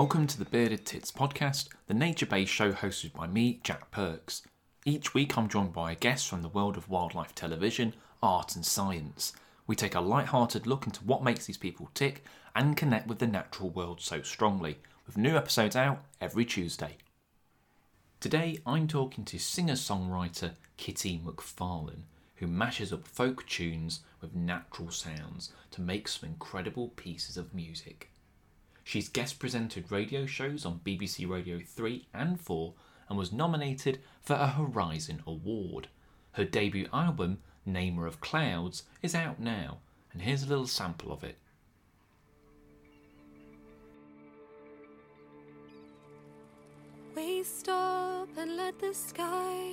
Welcome to the Bearded Tits podcast, the nature based show hosted by me, Jack Perks. Each week I'm joined by a guest from the world of wildlife television, art, and science. We take a light hearted look into what makes these people tick and connect with the natural world so strongly, with new episodes out every Tuesday. Today I'm talking to singer songwriter Kitty Macfarlane, who mashes up folk tunes with natural sounds to make some incredible pieces of music. She's guest presented radio shows on BBC Radio 3 and 4 and was nominated for a Horizon Award. Her debut album, Namer of Clouds, is out now, and here's a little sample of it. We stop and let the sky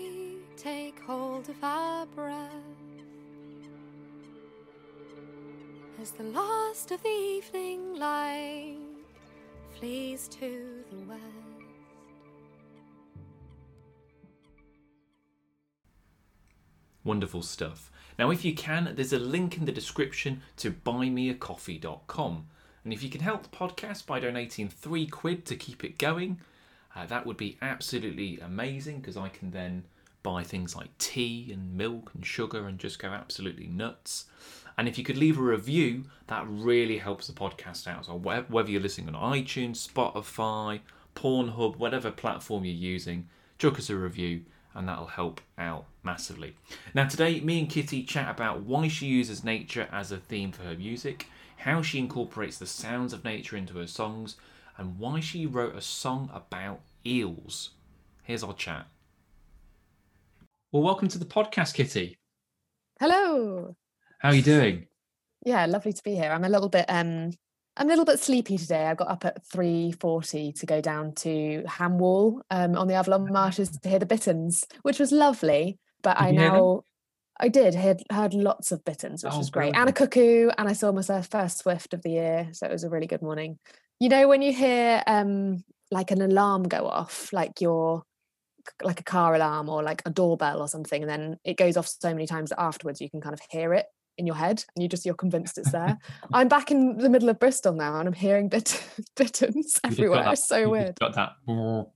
take hold of our breath as the last of the evening light flees to the west. Wonderful stuff. Now, if you can, there's a link in the description to buymeacoffee.com. And if you can help the podcast by donating three quid to keep it going, uh, that would be absolutely amazing because I can then buy things like tea and milk and sugar and just go absolutely nuts. And if you could leave a review, that really helps the podcast out. So whether you're listening on iTunes, Spotify, Pornhub, whatever platform you're using, chuck us a review and that'll help out massively. Now, today, me and Kitty chat about why she uses nature as a theme for her music, how she incorporates the sounds of nature into her songs, and why she wrote a song about eels. Here's our chat. Well, welcome to the podcast, Kitty. Hello. How are you doing? Yeah, lovely to be here. I'm a little bit um I'm a little bit sleepy today. I got up at 3.40 to go down to Hamwall um, on the Avalon Marshes to hear the Bittern, which was lovely. But Did I now, I did, heard, heard lots of Bitterns, which Oh, was great. brilliant. And a cuckoo, and I saw my first swift of the year. So it was a really good morning. You know, when you hear um, like an alarm go off, like your like a car alarm or like a doorbell or something, and then it goes off so many times that afterwards you can kind of hear it in your head and you just you're convinced it's there. I'm back in the middle of Bristol now and I'm hearing bit bitterns You've just got everywhere. It's so weird. Got that.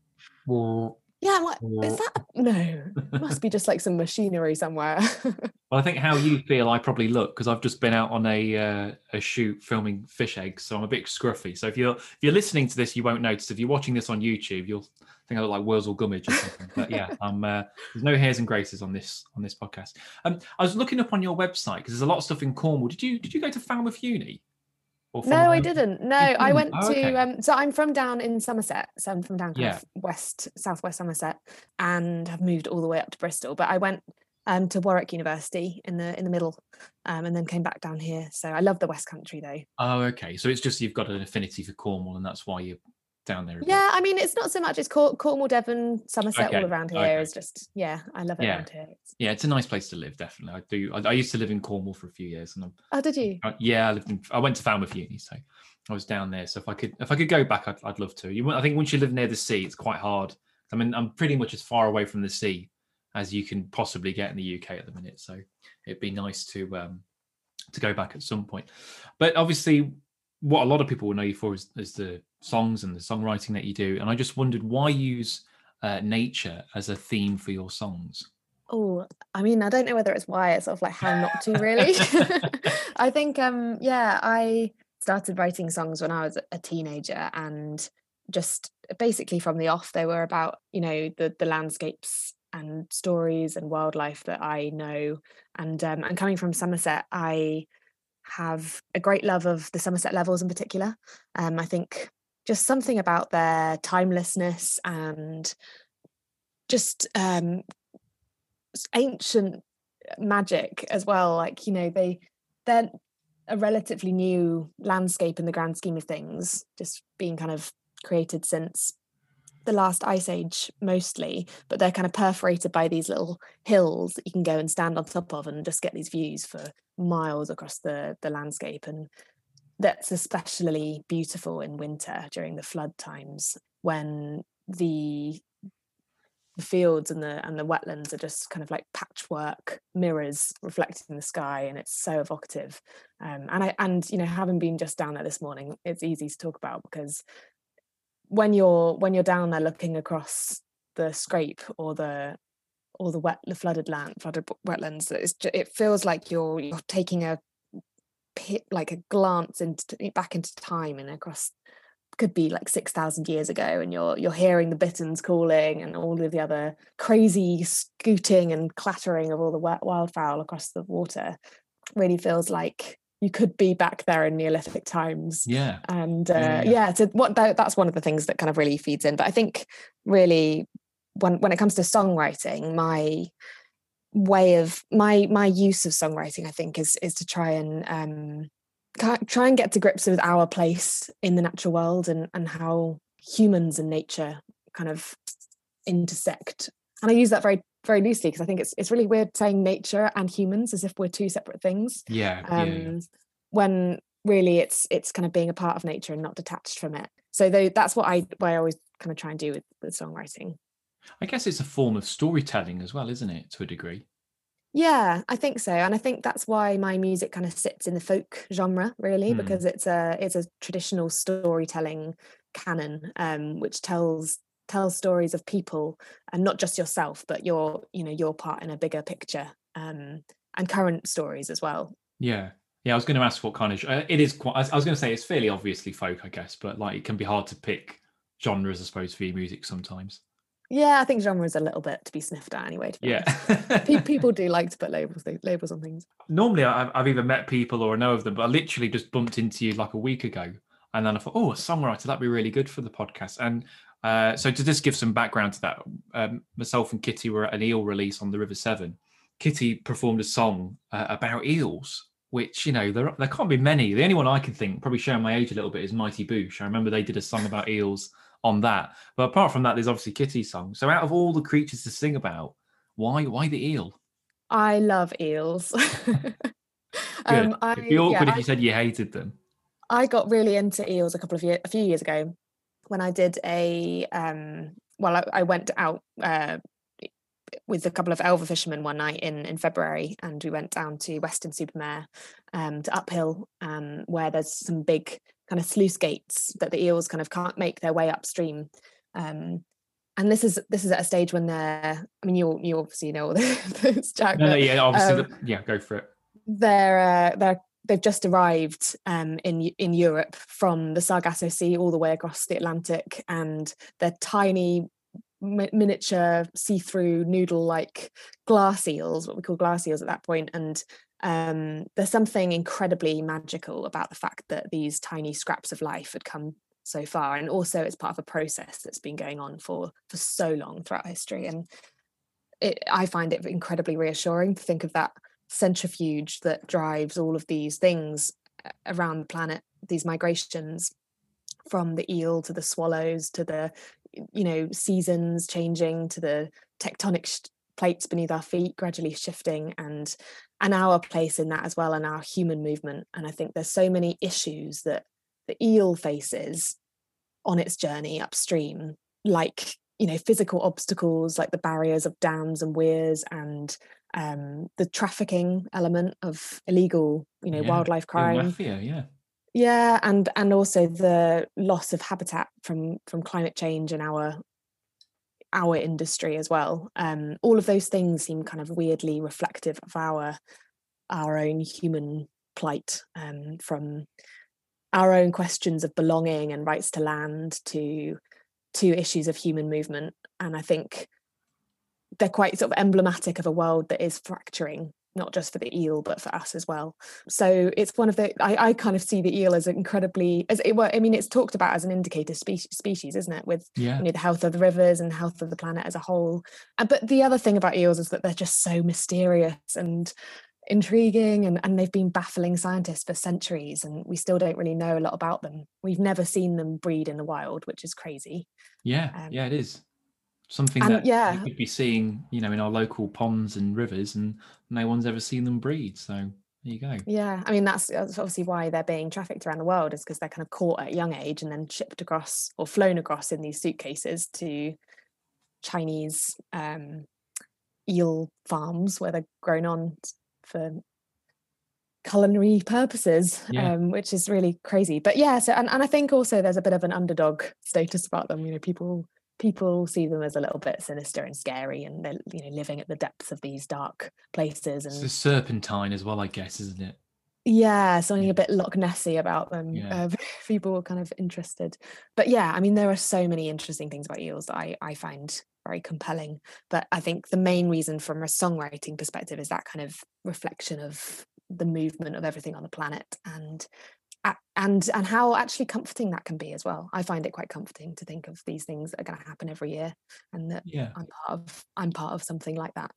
Yeah, I'm like, is that no? It must be just like some machinery somewhere. Well, I think how you feel, I probably look because I've just been out on a uh, a shoot filming fish eggs, so I'm a bit scruffy. So if you're if you're listening to this, you won't notice. If you're watching this on YouTube, you'll think I look like Wurzel Gummidge or something. but yeah, I'm uh, there's no hairs and graces on this on this podcast. Um, I was looking up on your website because there's a lot of stuff in Cornwall. Did you did you go to Falmouth Uni? No, I didn't. No, I didn't? went Oh, to okay. um so I'm from down in Somerset. So I'm from down kind Yeah. of west, southwest Somerset, and have moved all the way up to Bristol. But I went um to Warwick University in the in the middle, um, and then came back down here. So I love the West Country though. Oh, okay. So it's just you've got an affinity for Cornwall, and that's why you're down there. Yeah, I mean it's not so much. It's Corn- Cornwall, Devon, Somerset, Okay, all around here okay. is just yeah. I love it Yeah. around here. It's- Yeah, it's a nice place to live. Definitely, I do. I, I used to live in Cornwall for a few years, and I'm Oh, did you? Uh, yeah, I lived in. I went to Falmouth Uni, so I was down there. So if I could, if I could go back, I'd, I'd love to. You, I think once you live near the sea, it's quite hard. I mean, I'm pretty much as far away from the sea as you can possibly get in the UK at the minute. So it'd be nice to um, to go back at some point. But obviously, what a lot of people will know you for is, is the songs and the songwriting that you do. And I just wondered why use uh, nature as a theme for your songs. Oh, I mean, I don't know whether it's why it's sort of like how not to really. I think, um, yeah, I started writing songs when I was a teenager, and just basically from the off, they were about you know the the landscapes and stories and wildlife that I know, and um, and coming from Somerset, I have a great love of the Somerset levels in particular. Um, I think just something about their timelessness and just um ancient magic as well like you know they they're a relatively new landscape in the grand scheme of things just being kind of created since the last ice age mostly but they're kind of perforated by these little hills that you can go and stand on top of and just get these views for miles across the the landscape and that's especially beautiful in winter during the flood times when the the fields and the and the wetlands are just kind of like patchwork mirrors reflecting the sky and it's so evocative. Um, and i and you know having been just down there this morning it's easy to talk about because when you're when you're down there looking across the scrape or the or the wet the flooded land flooded wetlands it's, it feels like you're you're taking a pit like a glance into back into time and across could be like 6000 years ago and you're you're hearing the bitterns calling and all of the other crazy scooting and clattering of all the wildfowl across the water really feels like you could be back there in Neolithic times. Yeah. And uh, yeah, yeah. yeah, so what that, that's one of the things that kind of really feeds in. But I think really when when it comes to songwriting, my way of my my use of songwriting, I think, is is to try and um, try and get to grips with our place in the natural world and and how humans and nature kind of intersect. And I use that very very loosely because I think it's it's really weird saying nature and humans as if we're two separate things. Yeah. Um, yeah. When really it's it's kind of being a part of nature and not detached from it. So though that's what I what I always kind of try and do with, with songwriting. I guess it's a form of storytelling as well, isn't it, to a degree? Yeah, I think so, and I think that's why my music kind of sits in the folk genre, really, mm. because it's a it's a traditional storytelling canon, um, which tells tells stories of people and not just yourself, but your you know your part in a bigger picture, um, and current stories as well. Yeah, yeah. I was going to ask what kind of uh, it is. Quite. I was going to say it's fairly obviously folk, I guess, but like it can be hard to pick genres, I suppose, for your music sometimes. Yeah, I think genre is a little bit to be sniffed at anyway. yeah, people do like to put labels labels on things. Normally, I've, I've either met people or I know of them, but I literally just bumped into you like a week ago, and then I thought, oh, a songwriter that'd be really good for the podcast. And uh, so to just give some background to that, um, myself and Kitty were at an eel release on the River Severn. Kitty performed a song uh, about eels, which you know there there can't be many. The only one I can think, probably showing my age a little bit, is Mighty Boosh. I remember they did a song about eels on that. But apart from that, there's obviously Kitty's song. So out of all the creatures to sing about, why why the eel? I love eels. um, I, It'd be awkward yeah, if you I, said you hated them. I got really into eels a couple of years, a few years ago, when I did a um, well, I, I went out uh, with a couple of elver fishermen one night in in February, and we went down to Weston-super-Mare um, to Uphill, um, where there's some big kind of sluice gates that the eels kind of can't make their way upstream. Um, and this is this is at a stage when they're. I mean, you you obviously know all this, Jack. No, no, yeah, obviously, um, yeah, go for it. They're uh, they're they've just arrived um, in in Europe from the Sargasso Sea all the way across the Atlantic, and they're tiny miniature see-through noodle-like glass eels, what we call glass eels at that point, and um, there's something incredibly magical about the fact that these tiny scraps of life had come so far and also it's part of a process that's been going on for for so long throughout history and it, i find it incredibly reassuring to think of that centrifuge that drives all of these things around the planet these migrations from the eel to the swallows to the you know seasons changing to the tectonic sh- plates beneath our feet gradually shifting and and our place in that as well and our human movement. And i think there's so many issues that the eel faces on its journey upstream like you know physical obstacles like the barriers of dams and weirs and um, the trafficking element of illegal you know yeah, wildlife crime. mafia, yeah. Yeah and and also the loss of habitat from from climate change and our our industry as well. Um, all of those things seem kind of weirdly reflective of our our own human plight, um, from our own questions of belonging and rights to land to to issues of human movement. And I think they're quite sort of emblematic of a world that is fracturing not just for the eel but for us as well. So it's one of the i, I kind of see the eel as incredibly as it were i mean it's talked about as an indicator species, species isn't it with yeah. you know the health of the rivers and the health of the planet as a whole. And, but the other thing about eels is that they're just so mysterious and intriguing and, and they've been baffling scientists for centuries and we still don't really know a lot about them. We've never seen them breed in the wild which is crazy. Yeah. Um, yeah it is something and, that yeah. we could be seeing, you know, in our local ponds and rivers, and no one's ever seen them breed. So there you go. Yeah, I mean that's, that's obviously why they're being trafficked around the world is because they're kind of caught at a young age and then shipped across or flown across in these suitcases to Chinese um, eel farms where they're grown on for culinary purposes, Yeah. um, which is really crazy. But yeah, so and, and I think also there's a bit of an underdog status about them. You know, people people see them as a little bit sinister and scary, and they're you know living at the depths of these dark places. It's And a serpentine as well, I guess, isn't it? yeah, something a bit Loch Nessy about them. Yeah. Uh, people were kind of interested. But yeah, I mean, there are so many interesting things about eels that I, I find very compelling. But I think the main reason from a songwriting perspective is that kind of reflection of the movement of everything on the planet and and and how actually comforting that can be as well. I find it quite comforting to think of these things that are going to happen every year and that Yeah. I'm part of I'm part of something like that.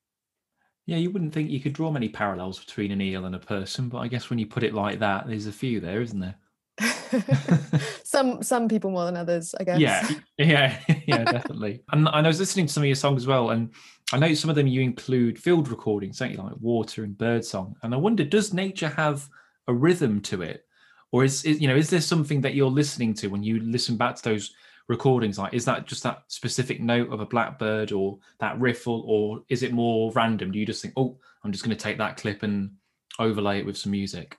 Yeah, you wouldn't think you could draw many parallels between an eel and a person, but I guess when you put it like that, there's a few there, isn't there? some some people more than others, I guess. Yeah, yeah, yeah, definitely. And, and I was listening to some of your songs as well, and I know some of them you include field recordings, don't you, like water and bird song. And I wonder, does nature have a rhythm to it, or is, is you know, is there something that you're listening to when you listen back to those recordings? Like, is that just that specific note of a blackbird, or that riffle, or is it more random? Do you just think, oh, I'm just going to take that clip and overlay it with some music?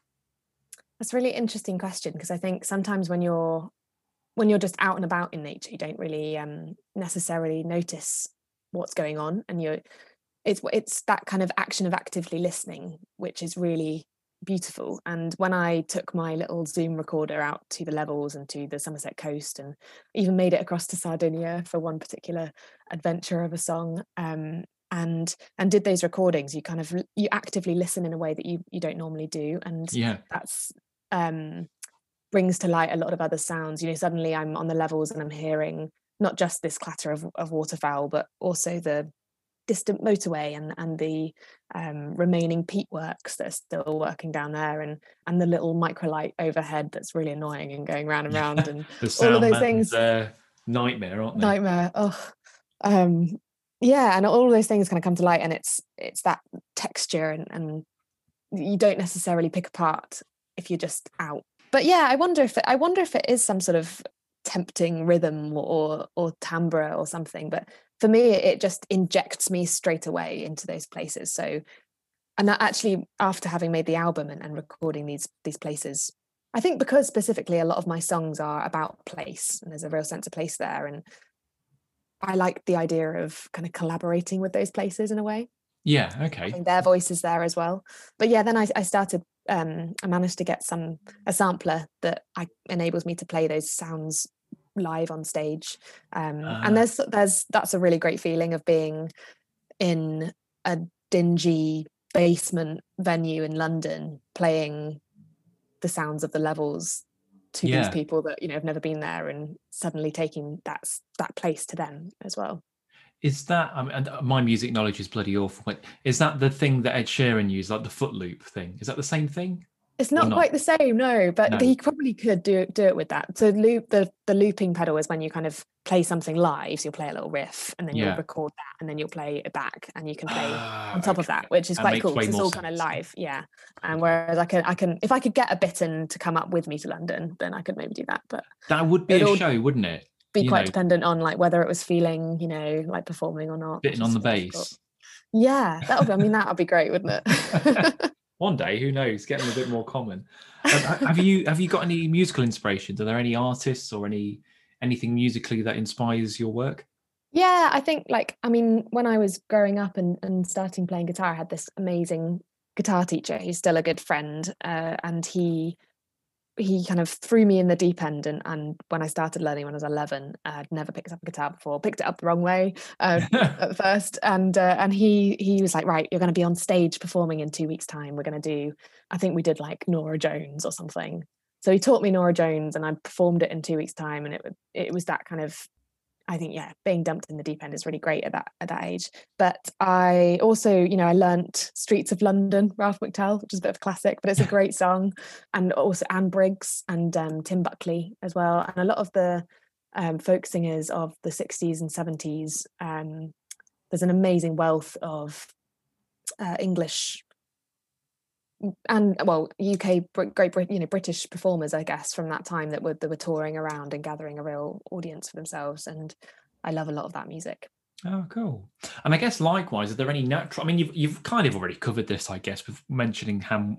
That's a really interesting question because I think sometimes when you're when you're just out and about in nature, you don't really um, necessarily notice what's going on, and you're it's it's that kind of action of actively listening, which is really beautiful. And when I took my little Zoom recorder out to the levels and to the Somerset coast, and even made it across to Sardinia for one particular adventure of a song, um, and and did those recordings, you kind of you actively listen in a way that you you don't normally do, and Yeah, that's um brings to light a lot of other sounds you know suddenly i'm on the levels and i'm hearing not just this clatter of, of waterfowl but also the distant motorway and and the um remaining peat works that are still working down there and and the little microlight overhead that's really annoying and going round and round and all of those things. uh, nightmare, aren't they? nightmare oh um yeah and all of those things kind of come to light and it's it's that texture and and you don't necessarily pick apart if you're just out. But yeah i wonder if it, i wonder if it is some sort of tempting rhythm or or timbre or something but for me it just injects me straight away into those places so and that actually after having made the album and, and recording these these places i think because specifically a lot of my songs are about place and there's a real sense of place there and i like the idea of kind of collaborating with those places in a way Yeah, okay. having their voices there as well. But yeah, then I, I started. Um, I managed to get some a sampler that I enables me to play those sounds live on stage. Um, Ah. and there's there's that's a really great feeling of being in a dingy basement venue in London playing the sounds of the levels to Yeah. these people that you know have never been there and suddenly taking that that place to them as well. Is that I mean, and uh, my music knowledge is bloody awful? But is that the thing that Ed Sheeran used, like the foot loop thing? Is that the same thing? It's not, not? quite the same, no, but No. he probably could do it, do it with that. So loop the the looping pedal is when you kind of play something live. So you'll play a little riff, and then Yeah. you'll record that, and then you'll play it back, and you can play Ah, on top of that, which is That quite cool. It's all kind of live, yeah. And whereas I can, I can, if I could get a bittern to come up with me to London, then I could maybe do that. But That would be a show, wouldn't it? be You quite know, dependent on like whether it was feeling, you know, like performing or not. Bittern on the really difficult. bass. Yeah, that would. be I mean, that would be great, wouldn't it? One day, who knows? Getting a bit more common. Have you have you got any musical inspirations? Are there any artists or any anything musically that inspires your work? Yeah, I think like I mean, when I was growing up and, and starting playing guitar, I had this amazing guitar teacher who's still a good friend, uh, and he he kind of threw me in the deep end. And and when I started learning when I was eleven, I'd never picked up a guitar before. Picked it up the wrong way uh, at first, and uh, and he he was like, right, you're going to be on stage performing in two weeks' time. We're going to do, I think we did like Norah Jones or something. So he taught me Norah Jones, and I performed it in two weeks' time, and it it was that kind of I think yeah, being dumped in the deep end is really great at that at that age. But I also, you know, I learnt Streets of London, Ralph McTell, which is a bit of a classic, but it's a great song. And also Anne Briggs and um, Tim Buckley as well. And a lot of the um, folk singers of the 60s and 70s. Um, there's an amazing wealth of uh, English and well UK Great Britain you know British performers I guess from that time that were that were touring around and gathering a real audience for themselves and I love a lot of that music Oh, cool. And I guess likewise, are there any natural? I mean, you've you've kind of already covered this, I guess, with mentioning ham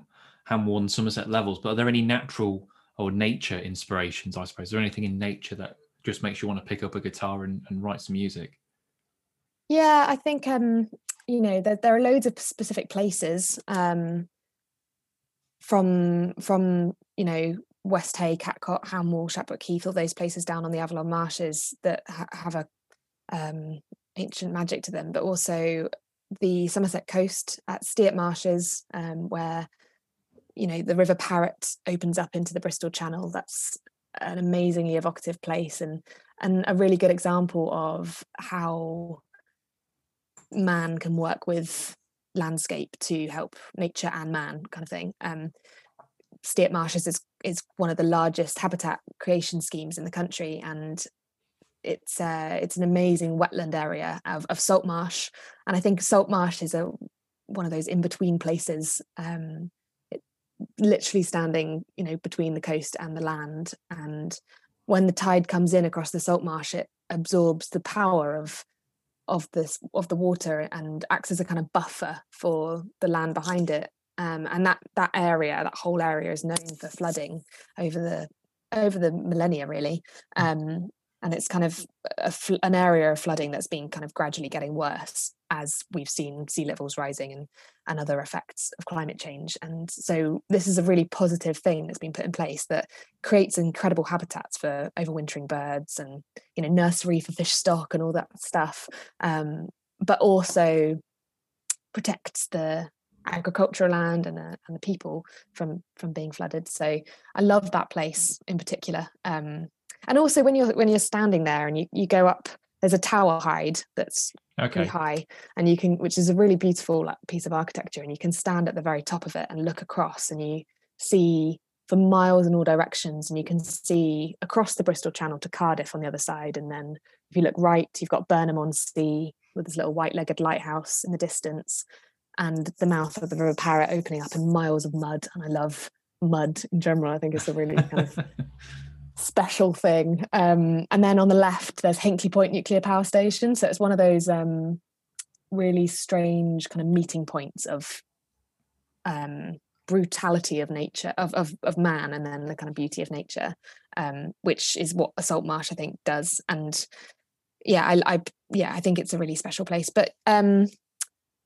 Hanwell and Somerset levels. But are there any natural or nature inspirations? I suppose. Is there anything in nature that just makes you want to pick up a guitar and, and write some music? Yeah, I think um, you know there, there are loads of specific places um, from from you know West Hay, Catcott, Hanwell, Shapwick Heath, all those places down on the Avalon marshes that ha- have a um, ancient magic to them, but also the Somerset coast at Steart Marshes, um, where you know the River Parrett opens up into the Bristol Channel. That's an amazingly evocative place and and a really good example of how man can work with landscape to help nature and man kind of thing. Um, Steart Marshes is is one of the largest habitat creation schemes in the country, and it's uh, it's an amazing wetland area of, of salt marsh. And I think salt marsh is a one of those in between places, um, it, literally standing, you know, between the coast and the land. And when the tide comes in across the salt marsh, it absorbs the power of of this of the water and acts as a kind of buffer for the land behind it. Um, and that that area that whole area is known for flooding over the over the millennia really. Hmm. um, and it's kind of fl- an area of flooding that's been kind of gradually getting worse as we've seen sea levels rising and and other effects of climate change. And so this is a really positive thing that's been put in place that creates incredible habitats for overwintering birds and you know nursery for fish stock and all that stuff um, but also protects the agricultural land and, uh, and the people from from being flooded. So i love that place in particular um, and also when you're when you're standing there and you, you go up there's a tower hide that's okay. pretty high and you can which is a really beautiful like, piece of architecture and you can stand at the very top of it and look across and you see for miles in all directions and you can see across the bristol channel to cardiff on the other side and then if you look right you've got burnham on sea with this little white-legged lighthouse in the distance and the mouth of the river parrett opening up in miles of mud and i love mud in general i think it's a really kind of special thing. Um, and then on the left, there's Hinkley Point Nuclear Power Station. So it's one of those um, really strange kind of meeting points of um, brutality of nature, of, of, of man, and then the kind of beauty of nature, um, which is what a salt marsh, I think, does. And yeah, I, I yeah, I think it's a really special place. But um,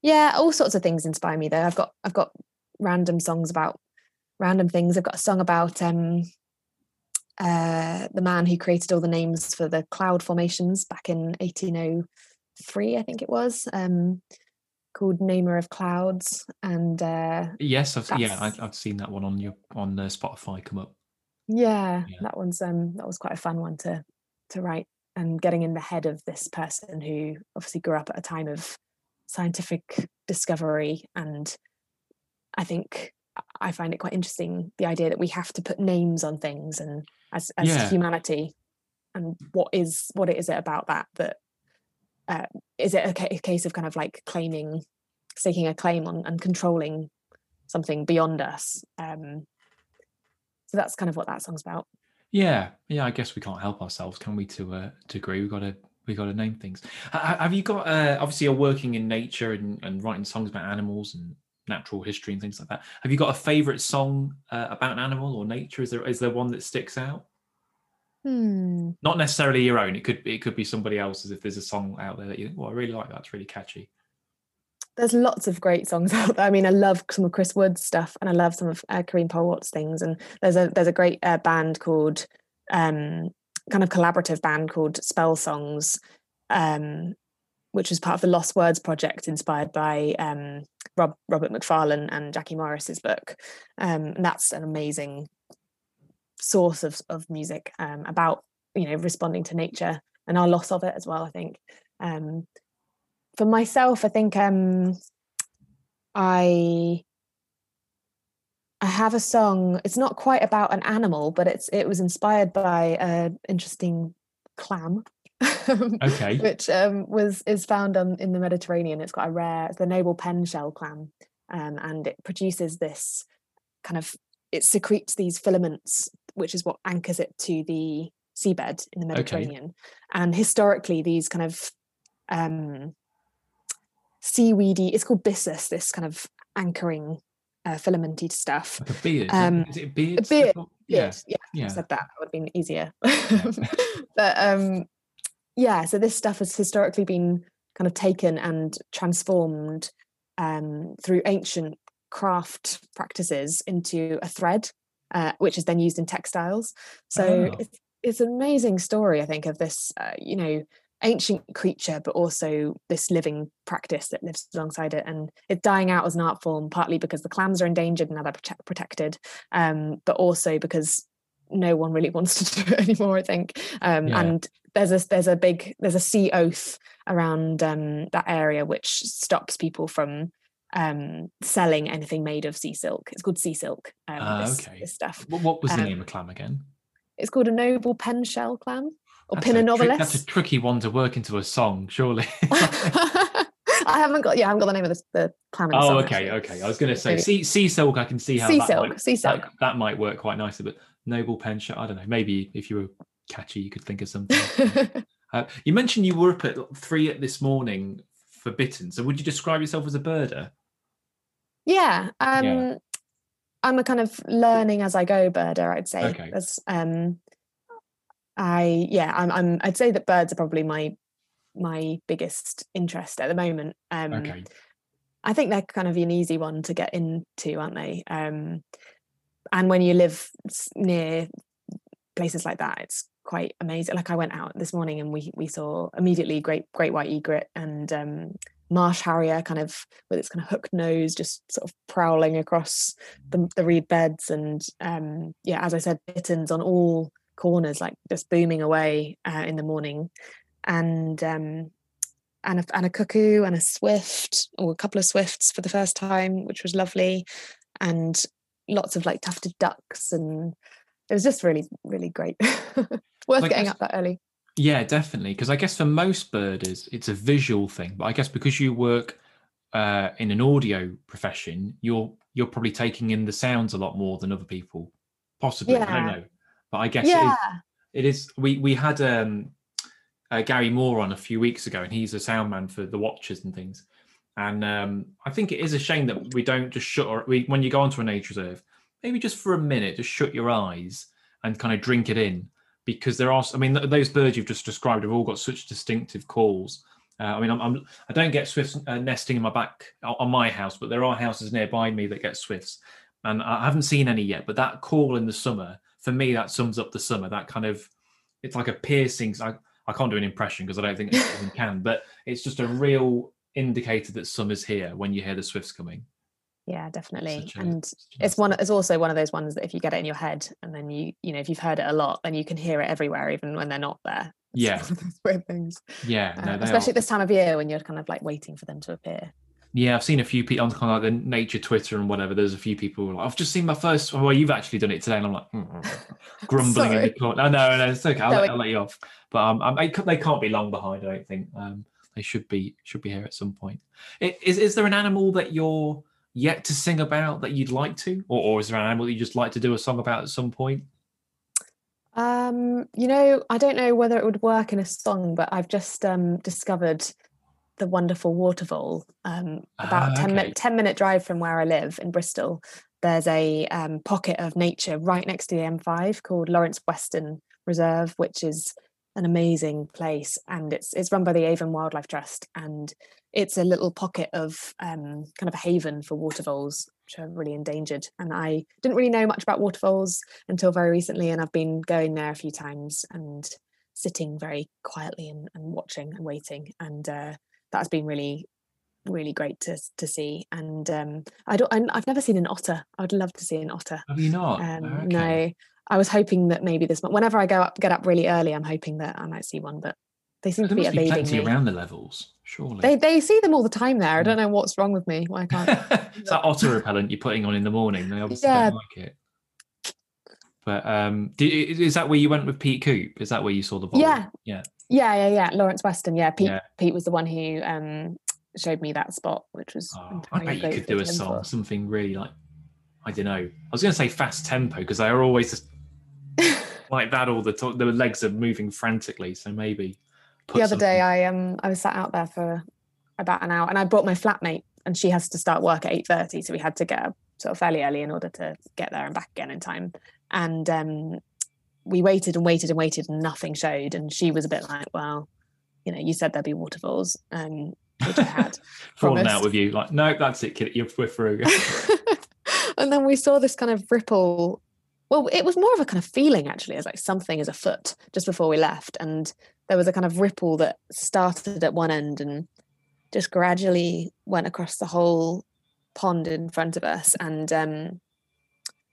yeah, all sorts of things inspire me though. I've got I've got random songs about random things. I've got a song about um uh, the man who created all the names for the cloud formations back in 1803, I think it was, um, called Namer of Clouds. And uh, yes, I've, yeah, I've, I've, seen that one on your on uh, Spotify come up. Yeah, yeah, that one's um, that was quite a fun one to to write and getting in the head of this person who obviously grew up at a time of scientific discovery and I think I find it quite interesting the idea that we have to put names on things and as as yeah. humanity and what is what is it about that that uh, is it a, a, case of kind of like claiming staking a claim on and controlling something beyond us um so that's kind of what that song's about. Yeah yeah i guess we can't help ourselves can we to uh to agree? We've got to we got to name things have you got uh obviously you're working in nature and, and writing songs about animals and natural history and things like that. Have you got a favorite song uh, about an animal or nature? Is there is there one that sticks out? Hmm. Not necessarily your own. It could be it could be somebody else's. If there's a song out there that you think, well, I really like that. It's really catchy. There's lots of great songs out there. I mean, I love some of Chris Wood's stuff, and I love some of uh, Karine Polwart's things. And there's a there's a great uh, band called um, kind of collaborative band called Spell Songs, um, which was part of the Lost Words project, inspired by um, Rob, Robert Macfarlane and Jackie Morris's book. Um, and that's an amazing source of, of music um, about you know responding to nature and our loss of it as well. I think. Um, for myself, I think um, I I have a song. It's not quite about an animal, but it's it was inspired by an interesting clam okay. which um, was is found on in the Mediterranean. It's got a rare, the noble pen shell clam, um, and it produces this kind of it secretes these filaments, which is what anchors it to the seabed in the Mediterranean. Okay. And historically, these kind of um, seaweedy, it's called byssus, this kind of anchoring uh, filamenty stuff. Like a beard. Um, is it a beard? a beard, Yeah. Yeah, Yeah. I said that that would have been easier. but um, yeah, so this stuff has historically been kind of taken and transformed um, through ancient craft practices into a thread, uh, which is then used in textiles. So Oh. it's, it's an amazing story, I think, of this, uh, you know, ancient creature, but also this living practice that lives alongside it. And it's dying out as an art form, partly because the clams are endangered and now they're prote- protected, um, but also because no one really wants to do it anymore, I think. Um, Yeah. And there's a there's a big there's a sea oath around um, that area which stops people from um, selling anything made of sea silk. It's called sea silk. Um, Ah, this, okay. this stuff. What, what was the Um, name of clam again? It's called a noble pen shell clam or That's a pinna trick- That's a tricky one to work into a song, surely. I haven't got yeah, I haven't got the name of the, the clam. Oh, song, okay, actually. okay. I was going to say sea, sea silk. I can see how Sea that silk, might, sea that- silk. That, might work quite nicely. But noble pen shell. I don't know. Maybe if you were catchy, you could think of something. uh, you mentioned you were up at three this morning for bittern. So would you describe yourself as a birder? yeah, um, I'm a kind of learning as I go birder. I'd say. Okay. Um, I yeah, I'm, I'm. I'd say that birds are probably my my biggest interest at the moment. Um, Okay. I think they're kind of an easy one to get into, aren't they? Um, and when you live near places like that, it's quite amazing. Like I went out this morning and we we saw immediately great great white egret and um, marsh harrier, kind of with its kind of hooked nose, just sort of prowling across the, the reed beds. And um, yeah, as I said, bitterns on all corners, like just booming away uh, in the morning. And um, and a, and a cuckoo and a swift or a couple of swifts for the first time which was lovely and lots of like tufted ducks and it was just really really great worth I getting up that early Yeah, definitely. Because I guess for most birders, it's a visual thing. But I guess because you work uh, in an audio profession, you're you're probably taking in the sounds a lot more than other people. Possibly, I don't know. But I guess yeah it is, it is. We we had um, uh, Gary Moore on a few weeks ago, and he's a sound man for the Watchers and things. And um, I think it is a shame that we don't just shut our we, when you go onto a nature reserve, maybe just for a minute, just shut your eyes and kind of drink it in because there are. I mean, th- those birds you've just described have all got such distinctive calls. Uh, I mean, I'm, I'm I don't get swifts uh, nesting in my back on my house, but there are houses nearby me that get swifts, and I haven't seen any yet. But that call in the summer, for me, that sums up the summer. That kind of, it's like a piercing. I I can't do an impression because I don't think anyone can, but it's just a real indicator that summer's here when you hear the swifts coming. Yeah definitely a- and it's one it's also one of those ones that if you get it in your head and then you you know if you've heard it a lot then you can hear it everywhere even when they're not there It's Yeah. those weird things Yeah, Uh, no, they especially are. this time of year when you're kind of like waiting for them to appear Yeah, I've seen a few people on kind of like the nature Twitter and whatever. There's a few people like, I've just seen my first. Well, you've actually done it today, and I'm like "Mm, mm, mm," grumbling in the corner. No, no, no, it's okay. I'll, No, let, it- I'll let you off. But um, um, they can't be long behind. I don't think. Um, they should be should be here at some point. I- Is is there an animal that you're yet to sing about that you'd like to, or, or is there an animal that you just like to do a song about at some point? Um, you know, I don't know whether it would work in a song, but I've just um, discovered the wonderful watervole. Um, about Ah, a 10, okay. minute, 10 minute drive from where I live in Bristol. There's a um, pocket of nature right next to the M5 called Lawrence Weston Reserve, which is an amazing place, and it's it's run by the Avon Wildlife Trust, and it's a little pocket of um, kind of a haven for water voles, which are really endangered. And I didn't really know much about water voles until very recently, and I've been going there a few times and sitting very quietly and, and watching and waiting, and uh, that's been really really great to to see. And um, I don't, I, I've never seen an otter. I would love to see an otter. Have you not? Um, Oh, okay. No, I was hoping that maybe this. Whenever I go up, get up really early, I'm hoping that I might see one, but they seem There to be evading plenty me. around the levels, surely. They they see them all the time there. I don't know what's wrong with me. Why I can't. it's that otter repellent you're putting on in the morning. They obviously Yeah. don't like it. But um, do, is that where you went with Pete Coop? Is that where you saw the vole? Yeah. yeah. Yeah, yeah, yeah. Lawrence Weston. Yeah, Pete. Yeah. Pete was the one who um showed me that spot, which was. Oh, I bet you could do a song, for. something really like I don't know. I was going to say fast tempo because they are always just like that all the time. The legs are moving frantically, so maybe. the other day I um I was sat out there for about an hour and I brought my flatmate and she has to start work at 8:30 so we had to get up sort of fairly early in order to get there and back again in time. And um, we waited and waited and waited, and nothing showed. And she was a bit like, "Well, you know, you said there'd be waterfalls." Um, which I had fallen out with you. Like, no, that's it, kid. You're we're through. and then we saw this kind of ripple. Well, it was more of a kind of feeling actually, as like something is afoot just before we left, and there was a kind of ripple that started at one end and just gradually went across the whole pond in front of us, and um,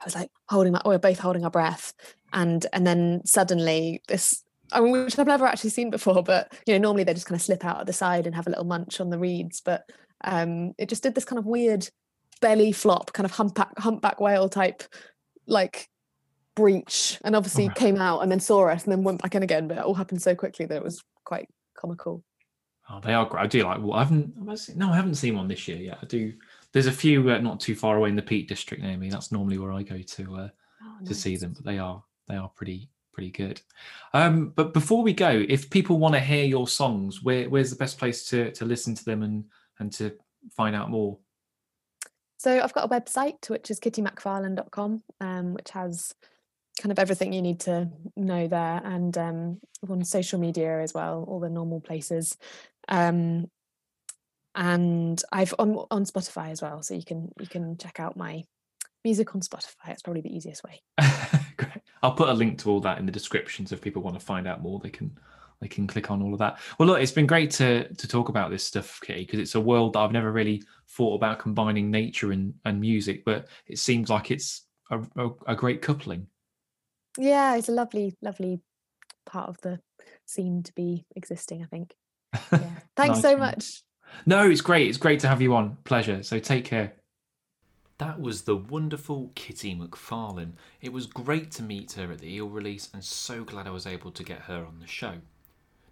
I was like holding my, we were both holding our breath, and and then suddenly this I mean, which I've never actually seen before, but you know, normally they just kind of slip out at the side and have a little munch on the reeds. But um, it just did this kind of weird belly flop, kind of humpback humpback whale type, like breach, and obviously came out and then saw us and then went back in again. But it all happened so quickly that it was quite comical. Oh, they are great. I do like. Well, I haven't. No, I haven't seen one this year yet. I do. There's a few uh, not too far away in the Peak District near me. That's normally where I go to uh, oh, nice. to see them. But they are they are pretty pretty good. Um, but before we go, if people want to hear your songs, where, where's the best place to, to listen to them and, and to find out more? So I've got a website, which is kittymacfarlane.com, um, which has kind of everything you need to know there and um, on social media as well, all the normal places. Um, and I've on on Spotify as well, so you can you can check out my music on Spotify. It's probably the easiest way. Great. I'll put a link to all that in the description, so if people want to find out more, they can they can click on all of that. Well, look, it's been great to to talk about this stuff, Kitty, because it's a world that I've never really thought about combining nature and, and music, but it seems like it's a, a, a great coupling. Yeah, it's a lovely, lovely part of the scene to be existing. I think. Yeah. Thanks nice so much. No, it's great. It's great to have you on. Pleasure. So take care. That was the wonderful Kitty Macfarlane. It was great to meet her at the Eel release and so glad I was able to get her on the show.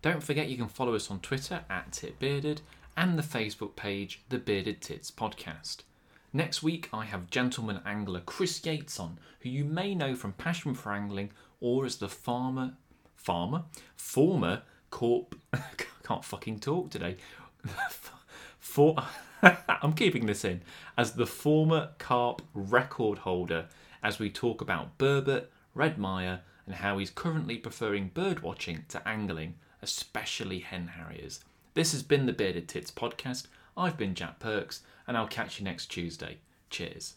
Don't forget you can follow us on Twitter at TitBearded and the Facebook page The Bearded Tits Podcast. Next week I have gentleman angler Chris Yates on, who you may know from Passion for Angling or as the farmer farmer? Former corp can't fucking talk today. For I'm keeping this in as the former carp record holder as we talk about burbot, Redmire, and how he's currently preferring birdwatching to angling, especially hen harriers. This has been the Bearded Tits podcast. I've been Jack Perks, and I'll catch you next Tuesday. Cheers.